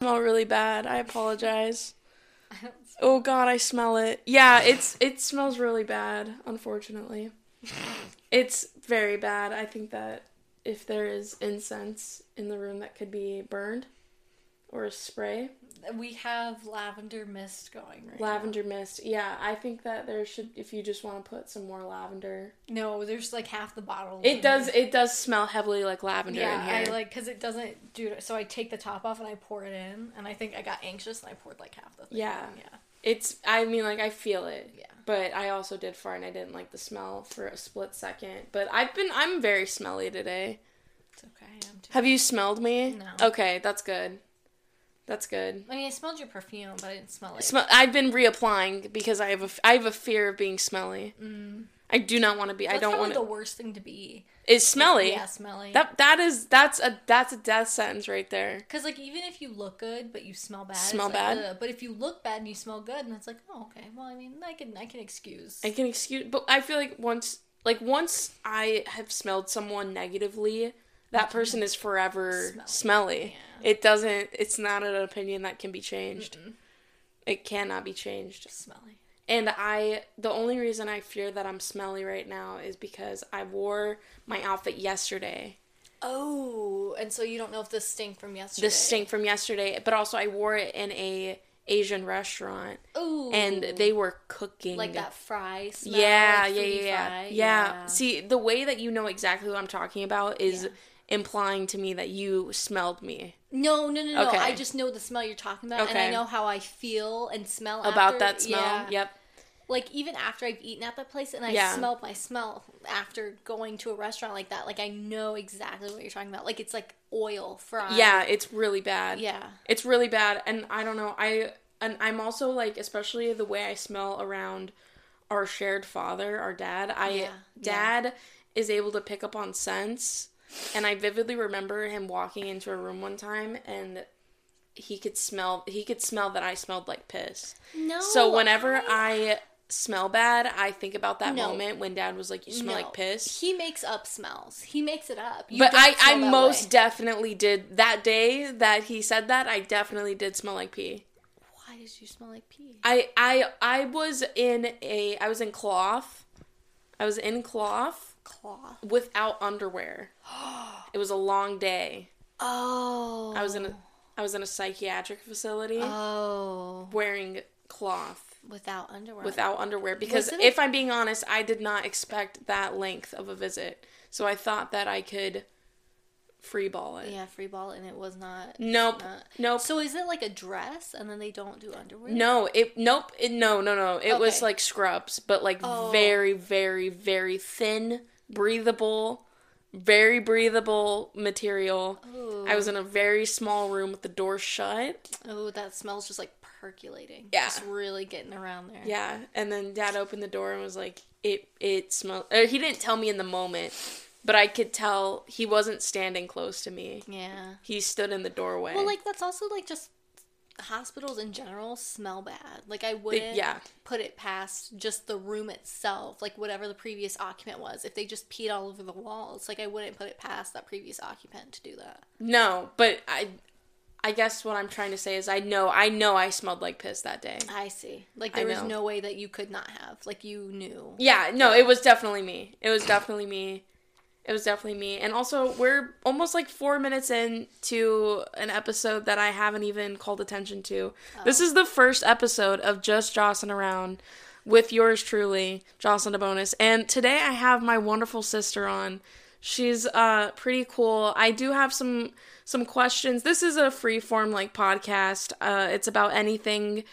smell really bad. I apologize. Oh god, I smell it. Yeah, it's it smells really bad, unfortunately. it's very bad. I think that if there is incense in the room that could be burned or a spray, We have lavender mist going right lavender mist. Yeah, I think that there should if you just want to put some more lavender. No, there's like half the bottle. It does here. it does smell heavily like lavender Yeah, I like because it doesn't do. So I take the top off and I pour it in, and I think I got anxious and I poured like half the thing. Yeah. in, yeah, It's I mean like I feel it. Yeah. But I also did fart and I didn't like the smell for a split second. But I've been I'm very smelly today. it's okay. I am too. Have you smelled me? No. Okay, that's good. That's good. I mean, I smelled your perfume, but I didn't smell it. I've been reapplying because I have a f- I have a fear of being smelly. Mm. I do not want to be. I don't want the worst thing to be. Is smelly. Yeah, smelly. That that is that's a that's a death sentence right there. Because like even if you look good but you smell bad, Smell like, bad? ugh. But if you look bad and you smell good, and it's like, oh okay, well I mean I can I can excuse. I can excuse, but I feel like once like once I have smelled someone negatively, that person is forever Smelly. smelly. Yeah. It doesn't. It's not an opinion that can be changed. It cannot be changed. smelly. And I, the only reason I fear that I'm smelly right now is because I wore my outfit yesterday. Oh, and so you don't know if this stink from yesterday. The stink from yesterday, but also I wore it in a Asian restaurant, Ooh, and they were cooking like that fry smell. Yeah, like yeah, yeah, yeah, yeah. See, the way that you know exactly what I'm talking about is Yeah. Implying to me that you smelled me No, no, no, no. Okay. I just know the smell you're talking about, and I know how I feel and smell about after. that smell. Yeah. Yep. Like even after I've eaten at that place, and I Yeah. smelled my smell after going to a restaurant like that. Like I know exactly what you're talking about. Like it's like oil fried. Yeah, it's really bad. Yeah. It's really bad, and I don't know. I and I'm also like, especially the way I smell around our shared father, our dad. I Yeah, yeah. dad is able to pick up on scents, and I vividly remember him walking into a room one time and. He could smell. He could smell that I smelled like piss. No. So whenever I- I smell bad, I think about that No. moment when Dad was like, "You smell No. like piss." He makes up smells. He makes it up. You but I, I most way. definitely did that day that he said that. I definitely did smell like pee. Why did you smell like pee? I I I was in a I was in cloth. I was in cloth Cloth. without underwear. it was a long day. Oh. I was in a I was in a psychiatric facility Oh. wearing cloth Without underwear. without underwear because if I'm being honest, I did not expect that length of a visit. So I thought that I could free ball it. Yeah, free ball, and it was not. Nope. not- Nope. So is it like a dress, and then they don't do underwear? No, it nope, it, no, no, no. It was like scrubs, but like Oh. very, very, very thin, breathable, very breathable material. Ooh. I was in a very small room with the door shut. Oh, that smells just like percolating. Yeah. Just really getting around there. Yeah, and then Dad opened the door and was like, "It, it smells." Uh, he didn't tell me in the moment, but I could tell he wasn't standing close to me. Yeah. He stood in the doorway. Well, like that's also like just hospitals in general smell bad. Like I wouldn't yeah. put it past just the room itself, like whatever the previous occupant was. If they just peed all over the walls, like I wouldn't put it past that previous occupant to do that. no, but I, I guess what I'm trying to say is I know, I know, I smelled like piss that day. I see. Like there was no way that you could not have. Like you knew. Yeah, no, it was definitely me. It was definitely me. It was definitely me. And also, we're almost like four minutes into an episode that I haven't even called attention to. This is the first episode of Just Jossin' Around with yours truly, Joslyne DeBonis. And today I have my wonderful sister on. She's uh pretty cool. I do have some some questions. This is a free form like podcast. Uh it's about anything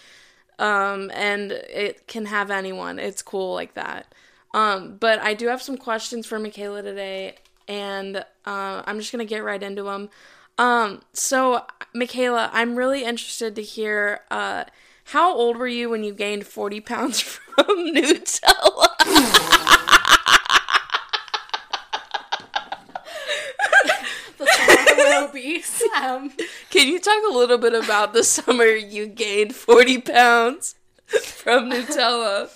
um and it can have anyone. It's cool like that. Um, but I do have some questions for McKayla today, and uh, I'm just gonna get right into them. Um, so McKayla, I'm really interested to hear uh, how old were you when you gained 40 pounds from Nutella? The summer we're obese. Um, Can you talk a little bit about the summer you gained 40 pounds from Nutella?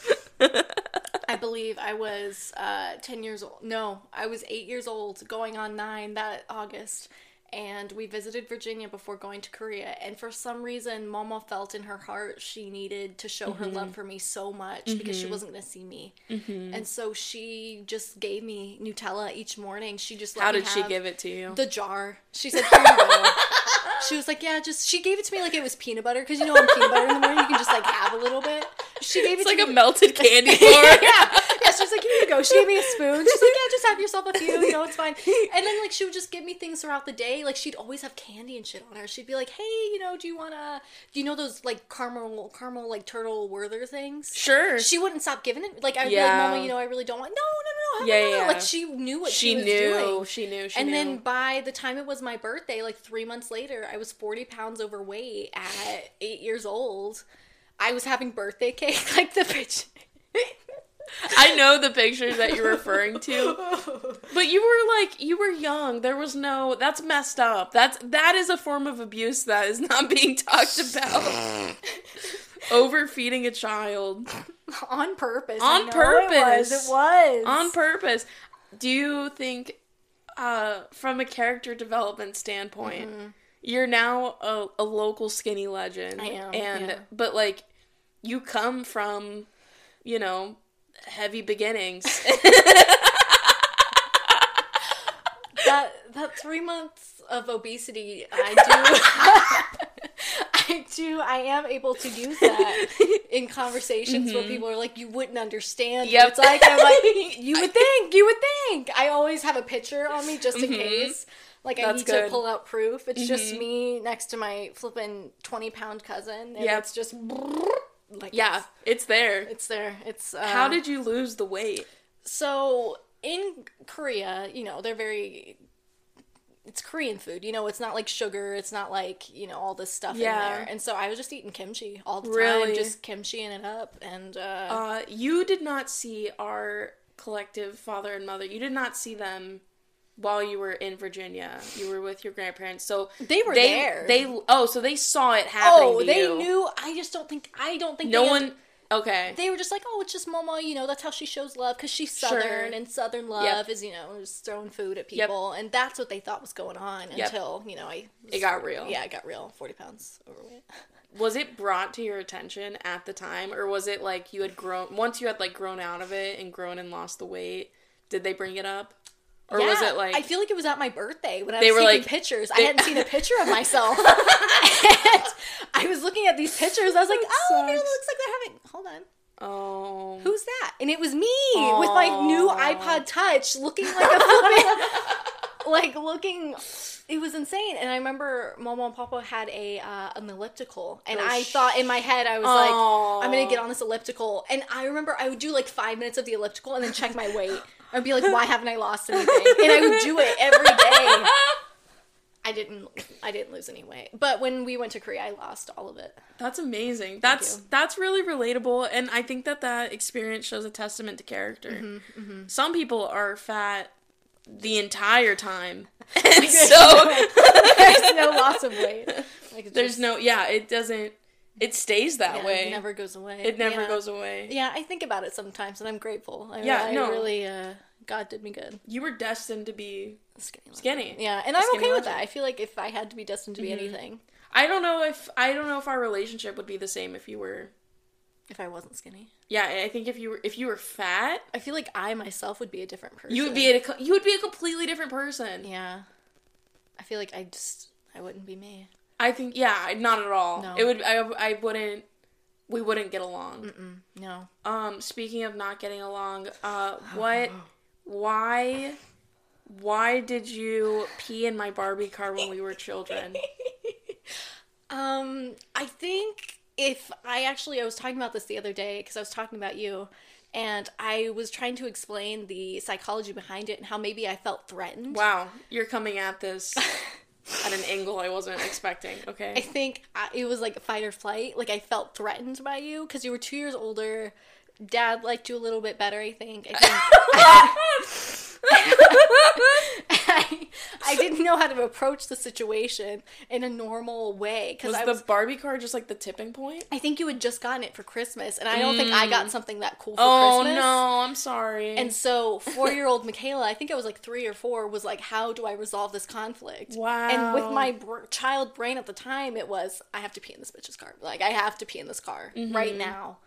I believe I was uh, 10 years old. No, I was 8 years old, going on 9 that August. and we visited Virginia before going to Korea. And for some reason, Mama felt in her heart she needed to show her Mm-hmm. love for me so much because she wasn't going to see me. Mm-hmm. And so she just gave me Nutella each morning. She just How did she give it to you? the jar? She said, "Here you go." She was like, "Yeah, just." She gave it to me like it was peanut butter because you know, on peanut butter in the morning you can just like have a little bit. She gave it like a me. melted candy bar. yeah, yeah. She's like, here you go. She gave me a spoon. She's like, yeah, just have yourself a few. You know, it's fine. And then like she would just give me things throughout the day. Like she'd always have candy and shit on her. She'd be like, hey, you know, do you wanna, do you know those like caramel, caramel like turtle Werther things? Sure. She wouldn't stop giving it. Like I'd be like, Mama, you know, I really don't want. No, no, no, no, no. yeah. Like she knew what she, she was knew. doing. She knew. She and knew. then by the time it was my birthday, like three months later, I was 40 pounds overweight at eight years old. I was having birthday cake, like the bitch. I know the pictures that you're referring to, but you were like you were young. There was no. That's messed up. That's that is a form of abuse that is not being talked about. Overfeeding a child on purpose. On purpose. It was. It was. on purpose. Do you think, uh, from a character development standpoint, you're now a, a local skinny legend? I am, and yeah. but like, you come from, you know, heavy beginnings. that that three months of obesity, I do. I do. I am able to use that in conversations where mm-hmm. people are like, "You wouldn't understand." Yep. It's like I'm like, "You would think. You would think." I always have a picture on me just in mm-hmm. case. Like I That's need good. to pull out proof. It's just mm-hmm. me next to my flipping twenty pound cousin, and Yep. it's just like yeah, it's, it's there. it's there. It's uh, How did you lose the weight? so in Korea, you know, they're very it's Korean food. You know, it's not like sugar, it's not like, you know, all this stuff Yeah. in there. And so I was just eating kimchi all the Really? time, just kimchiing it up and uh, Uh, you did not see our collective father and mother. You did not see them while you were in Virginia. You were with your grandparents, so They were they, there. They oh, so they saw it happening. Oh, they you. knew. I just don't think I don't think No one. Okay. they were just like, oh, it's just mama, you know, that's how she shows love because she's Sure. southern and southern love is, you know, just throwing food at Yep. people, and that's what they thought was going on Yep. until you know I It got real. yeah, it got real, forty pounds overweight. Was it brought to your attention at the time, or was it like you had grown once you had like grown out of it and grown and lost the weight? Did they bring it up, or was it like I feel like it was at my birthday when I They was were taking like- pictures. I hadn't seen a picture of myself, and I was looking at these pictures. I was like, "Oh, it looks like they're having." Hold on, oh who's that? And it was me with my new iPod Touch, looking like a flippin', like looking. It was insane, and I remember Mama and Papa had a uh, an elliptical, and Oh, I thought in my head I was Aw. like, "I'm gonna get on this elliptical," and I remember I would do like five minutes of the elliptical and then check my weight. I'd be like, "Why haven't I lost anything?" And I would do it every day. I didn't. I didn't lose any weight, but when we went to Korea, I lost all of it. That's amazing. That's you. that's really relatable, and I think that that experience shows a testament to character. Mm-hmm, Some people are fat the entire time, and so There's no loss of weight. Like there's just- no yeah. It doesn't. It stays that yeah, way. It never goes away. It never Yeah. goes away. Yeah, I think about it sometimes, and I'm grateful. I, Yeah, I no. really. Uh, God did me good. You were destined to be Skinny. skinny. Yeah, and I'm okay with that. I feel like if I had to be destined to be anything, I don't know if I don't know if our relationship would be the same if you were. if I wasn't skinny, Yeah, I think if you were if you were fat, I feel like I myself would be a different person. you would be a you would be a completely different person. Yeah, I feel like I just I wouldn't be me. I think yeah, not at all. No. It would I I wouldn't we wouldn't get along. No. Um, speaking of not getting along, uh, what, why, why did you pee in my Barbie car when we were children? Um, I think if I actually I was talking about this the other day because I was talking about you, and I was trying to explain the psychology behind it and how maybe I felt threatened. Wow, you're coming at this at an angle I wasn't expecting. Okay. I think it was like fight or flight. Like I felt threatened by you because you were two years older. Dad liked you a little bit better, I think. I think. I, I didn't know how to approach the situation in a normal way because Was I the was. Barbie car just like the tipping point? I think you had just gotten it for Christmas, and I don't think I got something that cool for Mm. Oh Christmas. no, I'm sorry. And so, four year old McKayla, I think I was like three or four, was like, How do I resolve this conflict? Wow. And with my br- child brain at the time, it was, I have to pee in this bitch's car. Like, I have to pee in this car Mm-hmm. right now.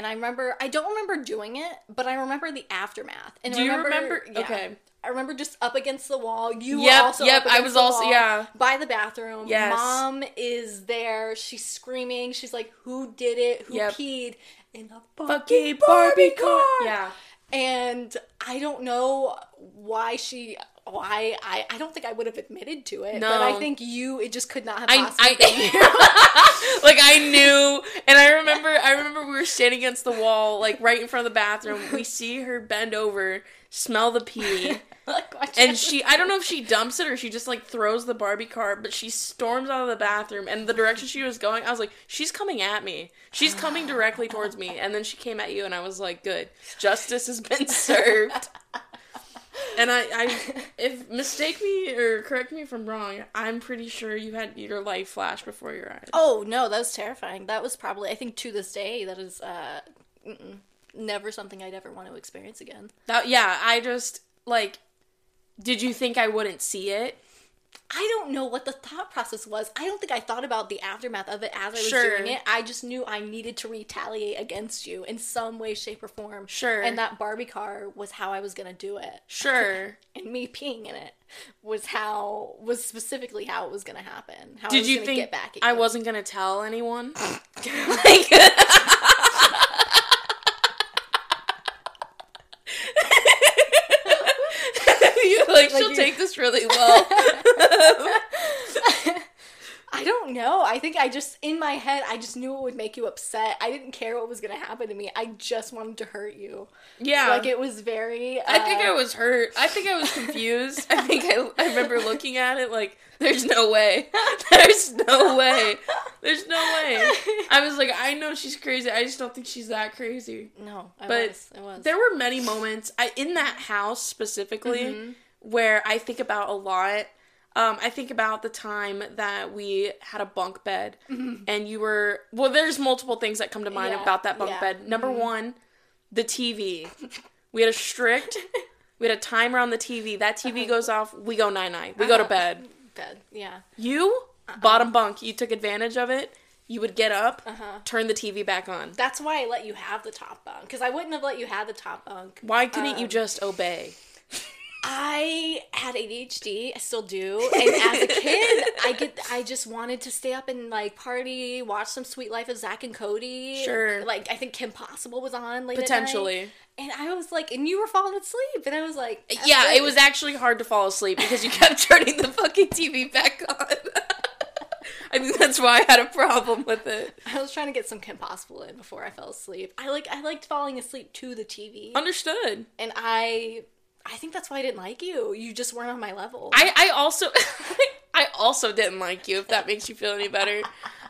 And I remember, I don't remember doing it, but I remember the aftermath. And Do you remember, remember- okay. I remember just up against the wall. You Yep, were also yep, I was also- yeah. by the bathroom. Yes. Mom is there. She's screaming. She's like, "Who did it? Who Yep. peed in the fucking fucking Barbie Barbie car?" car. Yeah. and I don't know why she Oh, why I I don't think I would have admitted to it, but I think you it just could not have I, possibly you. I like I knew, and I remember. I remember we were standing against the wall, like right in front of the bathroom. We see her bend over, smell the pee, like, and she. I don't know if she dumps it or she just like throws the Barbie car, but she storms out of the bathroom. And the direction she was going, I was like, she's coming at me. She's coming directly towards me. And then she came at you, and I was like, good, justice has been served. And I, I, if mistake me or correct me if I'm wrong, I'm pretty sure you had your life flash before your eyes. Oh no, that was terrifying. That was probably I think to this day that is uh never something I'd ever want to experience again. That yeah, I just like did you think I wouldn't see it? I don't know what the thought process was. I don't think I thought about the aftermath of it as I was Sure. doing it. I just knew I needed to retaliate against you in some way, shape, or form. Sure. And that Barbie car was how I was gonna do it. Sure. and me peeing in it was how was specifically how it was gonna happen. How I Did was you think get back at I wasn't gonna tell anyone? like, like, she'll you- take this really well. I don't know. I think I just in my head I just knew it would make you upset. I didn't care what was gonna happen to me. I just wanted to hurt you. yeah. Like it was very. Uh, I think I was hurt. I think I was confused. I think I, I remember looking at it like, there's no way. There's no way. There's no way. I was like, I know she's crazy. I just don't think she's that crazy. No, I But was. I was. There were many moments I, in that house specifically where I think about a lot. Um, I think about the time that we had a bunk bed and you were well. There's multiple things that come to mind Yeah, about that bunk yeah. bed. Number one, the TV. We had a strict. We had a timer on the TV. That TV goes off. We go nine nine. We go to bed. bed. Yeah. You bottom bunk. You took advantage of it. You would get up, Uh-huh. turn the TV back on. That's why I let you have the top bunk because I wouldn't have let you have the top bunk. Why couldn't you Um, just obey? I had ADHD. I still do. And as a kid, I get I just wanted to stay up and like party, watch some Suite Life of Zack and Cody. Sure. Like I think Kim Possible was on late. Potentially. And I was like, and you were falling asleep, and I was like, Yeah, this. it was actually hard to fall asleep because you kept turning the fucking TV back on. I think that's why I had a problem with it. I was trying to get some Kim Possible in before I fell asleep. I like I liked falling asleep to the TV, Understood. and I I think that's why I didn't like you. You just weren't on my level. I, I also I also didn't like you if that makes you feel any better.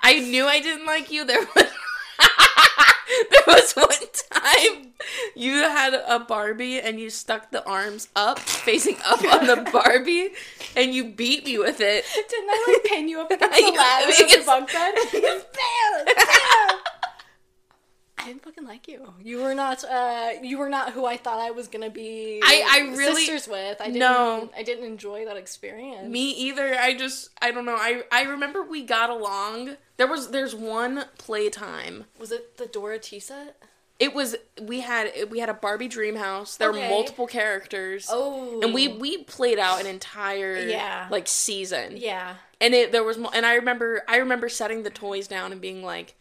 I knew I didn't like you. There was There was one time you had a Barbie and you stuck the arms up, facing up on the Barbie, and you beat me with it. Didn't I like pin you up against the ladder of the bunk bed? bam, bam. I didn't fucking like you. You were not. Uh, you were not who I thought I was gonna be. I- I really- sisters with. I didn't. No. I didn't enjoy that experience. Me either. I just I don't know. I I remember we got along. There was there's one playtime. was it the Dora tea set? It was we had we had a Barbie dream house. There Okay. were multiple characters. Oh, And we we played out an entire Yeah. like season. yeah. And it there was and I remember I remember setting the toys down and being like,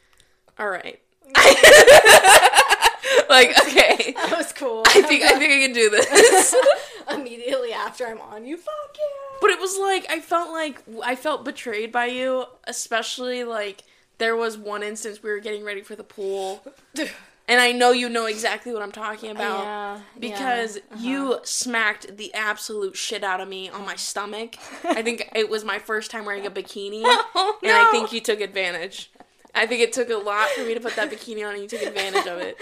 "All right." like, okay. That was cool. I think I think I can do this. immediately after I'm on you, fuck yeah. But it was like I felt like I felt betrayed by you, especially like there was one instance we were getting ready for the pool, and I know you know exactly what I'm talking about Yeah, because yeah, uh-huh. you smacked the absolute shit out of me on my stomach. I think it was my first time wearing a bikini, Oh, and I think you took advantage. I think it took a lot for me to put that bikini on, and you took advantage of it,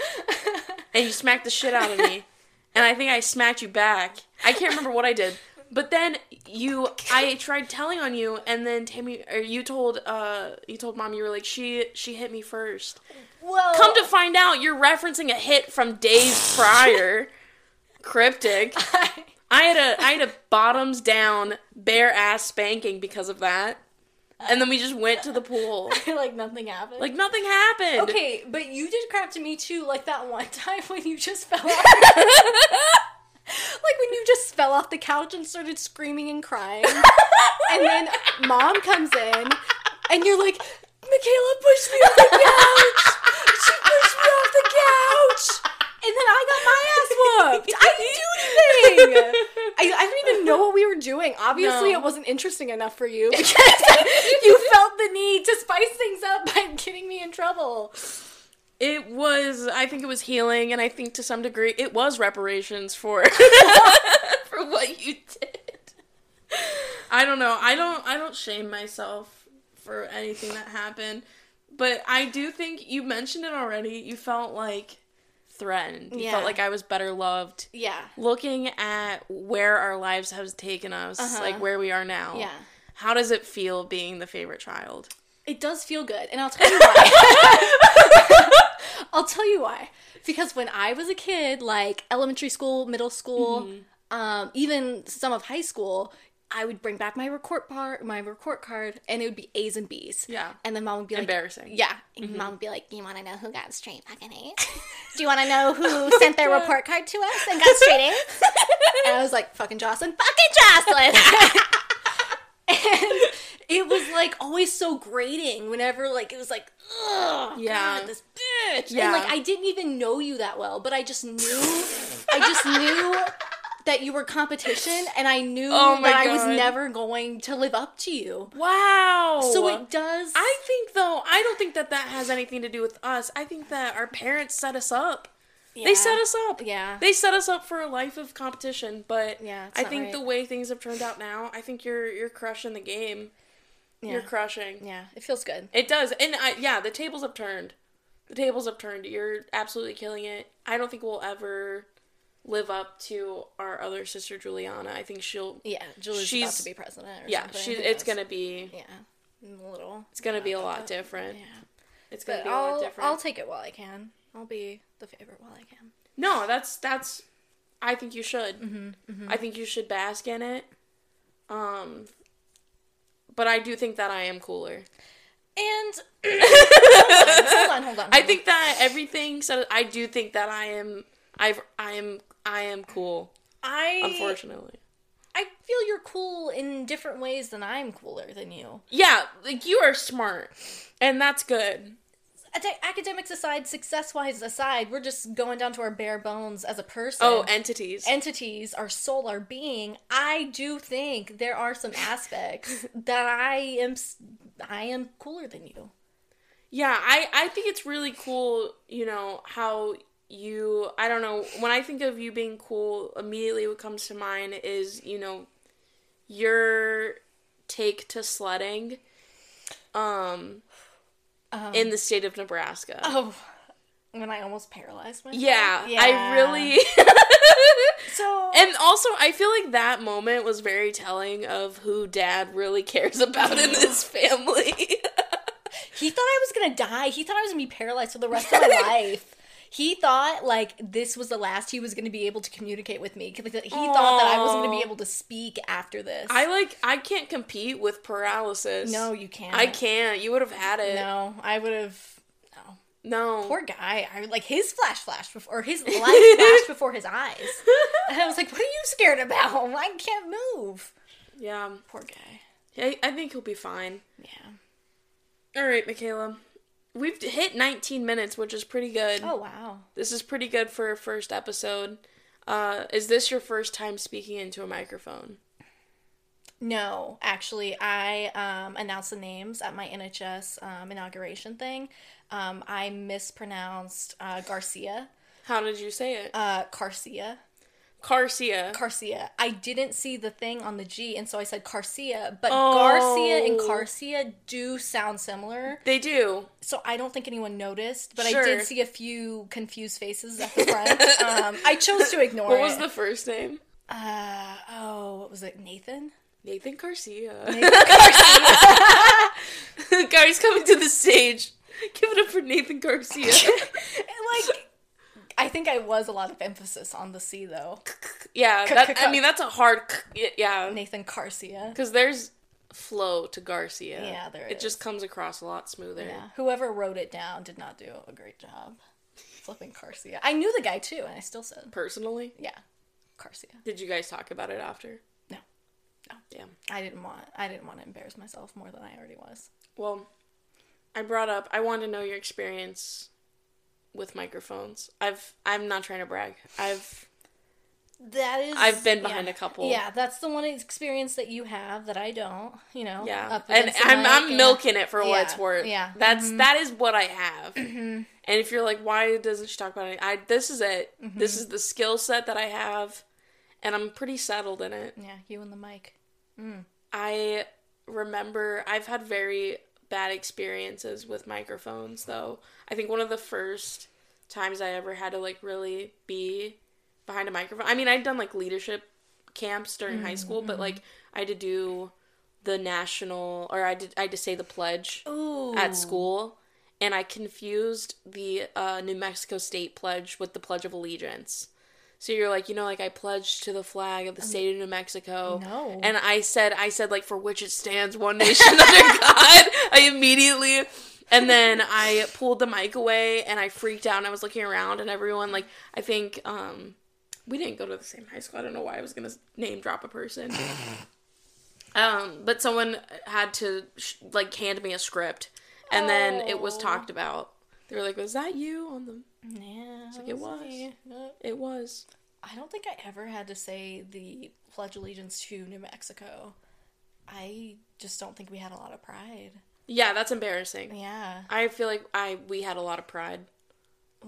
and you smacked the shit out of me. And I think I smacked you back. I can't remember what I did, But then you, I tried telling on you, and then Tammy, or you told, uh, you told mom you were like, she, she hit me first. Well, Come to find out, you're referencing a hit from days prior. Cryptic. I had a, I had a bottoms down bare ass spanking because of that, and then we just went to the pool. like nothing happened. Like nothing happened. okay, but you did crap to me too. Like that one time when you just fell off. like when you just fell off the couch and started screaming and crying, and then mom comes in, and you're like, McKayla pushed me off the couch. She pushed me off the couch. And then I got my ass whooped. I do. I, I don't even know what we were doing. Obviously, No. it wasn't interesting enough for you because you felt the need to spice things up by getting me in trouble. It was, I think it was healing, and I think to some degree it was reparations for for what you did. I don't know. I don't. I don't shame myself for anything that happened, but I do think you mentioned it already. You felt like threatened. You Yeah. felt like I was better loved. Yeah. Looking at where our lives have taken us, Uh-huh. like where we are now. Yeah. How does it feel being the favorite child? It does feel good, and I'll tell you why. I'll tell you why. Because when I was a kid, like elementary school, middle school, Mm-hmm. um, even some of high school, I would bring back my report part, my report card, and it would be A's and B's. Yeah. And then mom would be like, Embarrassing. Yeah. And mm-hmm. mom would be like, Do "You want to know who got straight fucking A's? Do you want to know who sent their report card to us and got straight A's?" and I was like, "Fucking Joslyne, fucking Joslyne." and it was like always so grating whenever like it was like, "Ugh, Yeah. God, this bitch." Yeah. And like I didn't even know you that well, but I just knew, I just knew. That you were competition, and I knew Oh that I was never going to live up to you. Wow. So it does. I think though, I don't think that that has anything to do with us. I think that our parents set us up. They set us up. Yeah. They set us up for a life of competition, but Yeah, I think right. the way things have turned out now, I think you're you're crushing the game. Yeah. You're crushing. Yeah, it feels good. It does. And I, yeah, the tables have turned. The tables have turned. You're absolutely killing it. I don't think we'll ever live up to our other sister Juliana. I think she'll Yeah, Julie's about to be president. Or yeah, something. she it's going to be yeah, a little. it's going to be a lot different. Yeah, It's going to but be a lot I'll different. I'll take it while I can. I'll be the favorite while I can. No, that's that's. I think you should. Mm-hmm, I think you should bask in it. Um, but I do think that I am cooler. And hold on, hold on. I think that everything said. I do think that I am. I've. I am. I am cool. I Unfortunately. I feel you're cool in different ways than I'm cooler than you. Yeah, like you are smart, and that's good. Ade- Academics aside, success wise aside, we're just going down to our bare bones as a person. Oh, entities. entities, our soul, our being, I do think there are some aspects that I am I am cooler than you. Yeah, I I think it's really cool, you know, how you I don't know, when I think of you being cool, immediately what comes to mind is, you know, your take to sledding um Um, in the state of Nebraska. oh, when I almost paralyzed myself. yeah, I really So And also, I feel like that moment was very telling of who dad really cares about in this family. he thought I was gonna die. He thought I was gonna be paralyzed for the rest of my life. He thought like this was the last he was going to be able to communicate with me. He thought that I wasn't going to be able to speak after this. I like, I can't compete with paralysis. no, you can't. I can't. You would have had it. No, I would have. No, No. poor guy. I like his flash flashed before, or his light flashed before his eyes, and I was like, "What are you scared about? I can't move." Yeah. Poor guy. I, I think he'll be fine. Yeah. All right, McKayla. We've hit 19 minutes, which is pretty good. Oh wow. This is pretty good for a first episode. Uh, is this your first time speaking into a microphone? No, actually, I um, announced the names at my NHS um, inauguration thing. Um, I mispronounced uh, Garcia, How did you say it? uh, Garcia, Garcia. Carcia. I didn't see the thing on the G, and so I said Carcia. But Oh. Garcia and Garcia do sound similar, they do. so I don't think anyone noticed. But I did see a few confused faces at the front. um, I chose to ignore What it. was the first name? Uh oh, what was it? Nathan. Nathan Garcia. Nathan Garcia. Guys coming to the stage. Give it up for Nathan Garcia. like, I think I was a lot of emphasis on the C though. yeah, that, I mean that's a hard. Yeah, Nathan Garcia. because there's flow to Garcia. Yeah, there It is. just comes across a lot smoother. Yeah, whoever wrote it down did not do a great job. Flipping Garcia. I knew the guy too, and I still said, Personally, yeah, Garcia. did you guys talk about it after? No. No. Damn. I didn't want. I didn't want to embarrass myself more than I already was. Well, I brought up. I wanted to know your experience with microphones. I've. I'm not trying to brag. I've. That is. I've been behind yeah. a couple. Yeah, that's the one experience that you have that I don't. You know. Yeah, and I'm, I'm yeah. milking it for what it's worth. yeah. that's Mhm. that is what I have. And if you're like, why doesn't she talk about it? I this is it. Mm-hmm. This is the skill set that I have, and I'm pretty settled in it. Yeah, you and the mic. I remember I've had very bad experiences with microphones though. I think one of the first times I ever had to like really be behind a microphone. I mean, I'd done like leadership camps during high mm-hmm, school, but mm-hmm. like I had to do the national or I did I had to say the pledge Ooh. at school and I confused the uh, New Mexico State pledge with the Pledge of Allegiance. So you're like, you know, like I pledge to the flag of the um, state of New Mexico. No. And I said, I said like for which it stands, one nation under God. I immediately, and then I pulled the mic away and I freaked out and I was looking around and everyone like, I think, um, we didn't go to the same high school. I don't know why I was gonna name drop a person. um, but someone had to sh- like hand me a script, and then it was Oh. talked about. They were like, "Was that you on the?" Yeah, like, it was. me. It was. I don't think I ever had to say the Pledge Allegiance to New Mexico. I just don't think we had a lot of pride. Yeah, that's embarrassing. Yeah. I feel like I we had a lot of pride.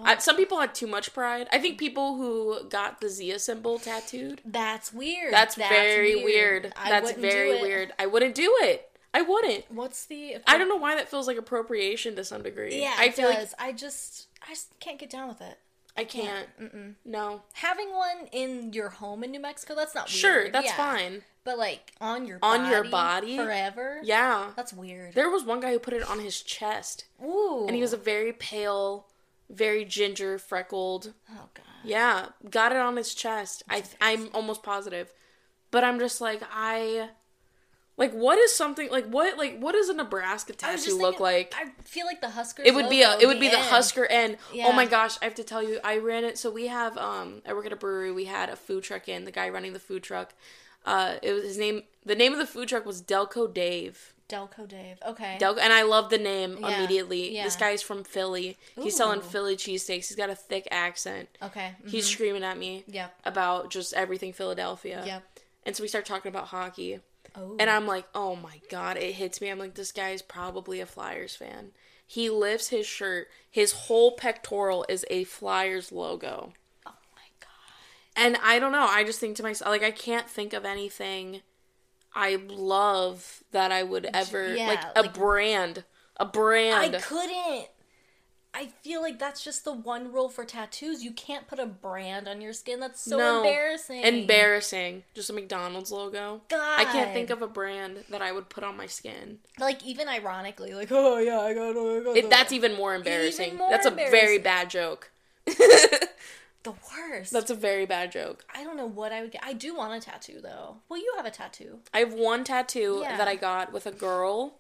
I, some people had too much pride. I think people who got the Zia symbol tattooed. That's weird. That's, very weird. I That's very weird. I wouldn't do it. I wouldn't. What's the? I don't know why that feels like appropriation to some degree. Yeah, I it feel does. I just, I just can't get down with it. I can't. Mm-mm. No. Having one in your home in New Mexico, that's not weird. Sure, that's Yeah. fine. But like on your On your body body? forever. Yeah. That's weird. There was one guy who put it on his chest, Ooh. and he was a very pale, very ginger, freckled. Oh god. Yeah, got it on his chest. I I'm almost positive, but I'm just like I, like what is something like what like what does a Nebraska tattoo just look thinking- like? I feel like the Husker. It would be a it would be the. Husker end. Oh my gosh, I have to tell you, I ran it. So we have um I work at a brewery. We had a food truck in. The guy running the food truck, uh, it was his name. The name of the food truck was Delco Dave. Delco Dave. Okay. Delco, and I love the name Yeah, immediately. yeah. This guy's from Philly. Ooh. He's selling Philly cheesesteaks. He's got a thick accent. okay. He's screaming at me. Yep. about just everything Philadelphia. Yep. And so we start talking about hockey. Oh. And I'm like, oh my god, it hits me. I'm like, this guy is probably a Flyers fan. He lifts his shirt, his whole pectoral is a Flyers logo. oh my god. And I don't know, I just think to myself, like, I can't think of anything I love that I would ever, Yeah, like, a like- brand. A brand. I couldn't. I feel like that's just the one rule for tattoos. You can't put a brand on your skin. That's so No. embarrassing. Embarrassing. Just a McDonald's logo. God. I can't think of a brand that I would put on my skin. like even ironically, like oh yeah, I got, I got It, that's even more embarrassing. more that's a very bad joke. the worst. That's a very bad joke. I don't know what I would get. I do want a tattoo though. Well, you have a tattoo. I have one tattoo Yeah. that I got with a girl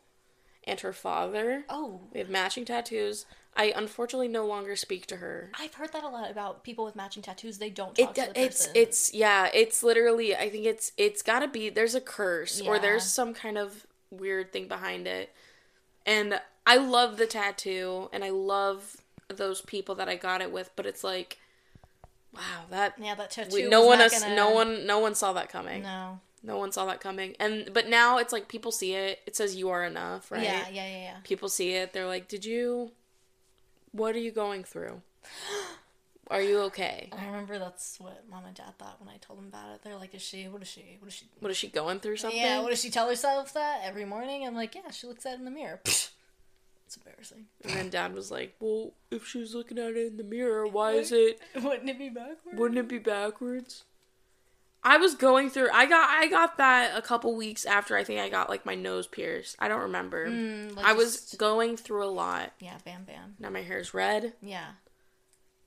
and her father. Oh, We have matching tattoos. I unfortunately no longer speak to her. I've heard that a lot about people with matching tattoos. They don't talk It to the it's person. it's yeah, it's literally I think it's it's got to be there's a curse or there's some kind of weird thing behind it. And I love the tattoo and I love those people that I got it with, but it's like wow, that yeah, that tattoo. we, no one gonna- no one no one saw that coming. No. No one saw that coming. And but now it's like people see it. It says you are enough, right? Yeah, yeah, yeah, yeah. People see it. They're like, "Did you What are you going through? Are you okay? I remember that's what mom and dad thought when I told them about it. They're like, "Is she? What is she? What is she?" What is she going through something?" Yeah, what does she tell herself that every morning? I'm like, yeah, she looks at it in the mirror. it's embarrassing. and then dad was like, "Well, if she's looking at it in the mirror, why is it Wouldn't it be backwards? wouldn't it be backwards?" I was going through. I got I got that a couple weeks after I think I got like my nose pierced. I don't remember. Mm, like I was just- going through a lot. Yeah, bam, bam. Now my hair is red. Yeah.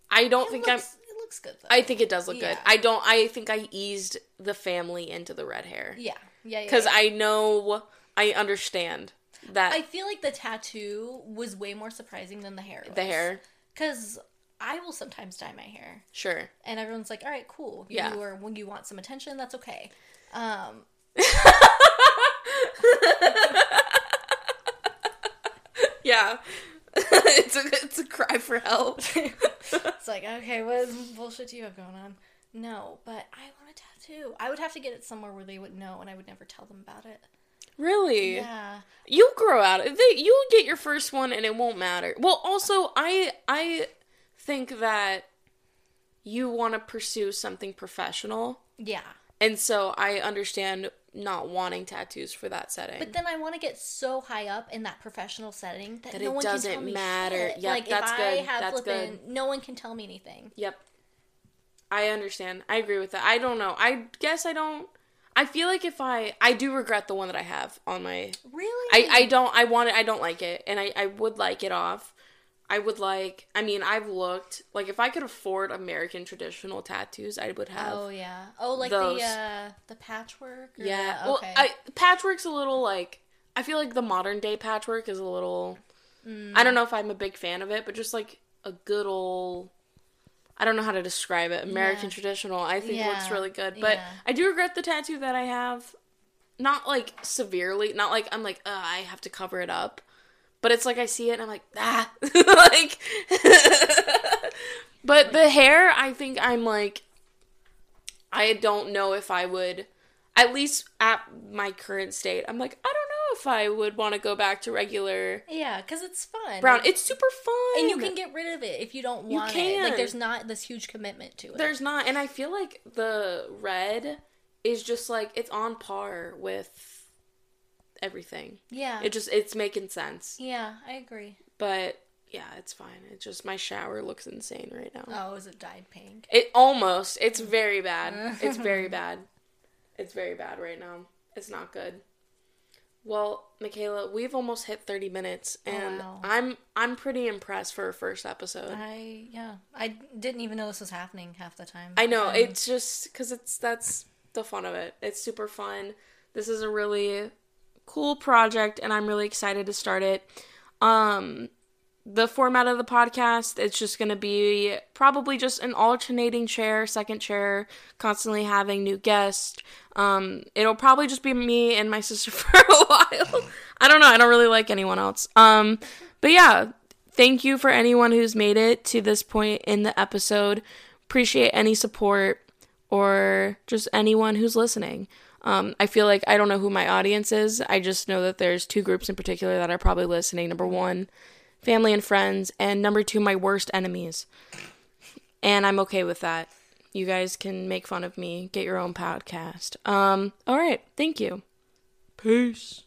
I don't It think looks, I'm. it looks good though. I'm. Think it does look Yeah. good. I don't. I think I eased the family into the red hair yeah, yeah, yeah. because yeah. I know I understand that I feel like the tattoo was way more surprising than the hair. the hair. Because I will sometimes dye my hair, Sure. and everyone's like, "All right, cool. You Yeah. or when you want some attention, that's okay." Um, Yeah. it's a it's a cry for help. it's like, okay, what bullshit do you have going on? No, but I want a tattoo. I would have to get it somewhere where they would know, and I would never tell them about it. really? Yeah. You'll grow out of it. You'll get your first one and it won't matter. Well, also, I I think that you want to pursue something professional. Yeah. And so I understand not wanting tattoos for that setting. But then I want to get so high up in that professional setting that, That no it one doesn't can tell me matter. Shit. Yep, like that's if good. I have That's flippin', no one can tell me anything. Yep. I understand. I agree with that. I don't know. I guess I don't I feel like if I I do regret the one that I have on my Really? I I don't I want it I don't like it and I I would like it off. I would like I mean I've looked like if I could afford American traditional tattoos I would have. Oh yeah. Oh, like those. the uh the patchwork. or yeah. the- Well. I patchwork's a little like I feel like the modern day patchwork is a little Mm. I don't know if I'm a big fan of it, but just like a good old I don't know how to describe it. American Yeah. traditional I think looks really good. But yeah. I do regret the tattoo that I have. Not like severely, not like I'm like, I have to cover it up. But it's like I see it and I'm like, ah like But the hair, I think I'm like I don't know if I would at least at my current state, I'm like, I don't know if I would want to go back to regular yeah, because it's fun. brown. It's super fun. and you can get rid of it if you don't You want it. can. Like there's not this huge commitment to it. There's not, and I feel like the red is just like it's on par with everything. yeah. It just it's making sense. yeah, I agree. But yeah, it's fine. It's just my shower looks insane right now. Oh, is it dyed pink? It almost. It's very bad. It's very bad. It's very bad right now. It's not good. Well, McKayla, we've almost hit 30 minutes and wow. I'm I'm pretty impressed for a first episode. I yeah. I didn't even know this was happening half the time. I know Um, it's just because it's that's the fun of it. It's super fun. This is a really cool project, and I'm really excited to start it. Um, the format of the podcast it's just gonna be probably just an alternating chair, second chair, constantly having new guests. Um, it'll probably just be me and my sister for a while. I don't know. I don't really like anyone else. Um, but yeah, thank you for anyone who's made it to this point in the episode. Appreciate any support or just anyone who's listening. Um, I feel like I don't know who my audience is. I just know that there's two groups in particular that are probably listening. Number one, family and friends, and number two, my worst enemies. And I'm okay with that. You guys can make fun of me, get your own podcast. Um, all right, thank you. Peace.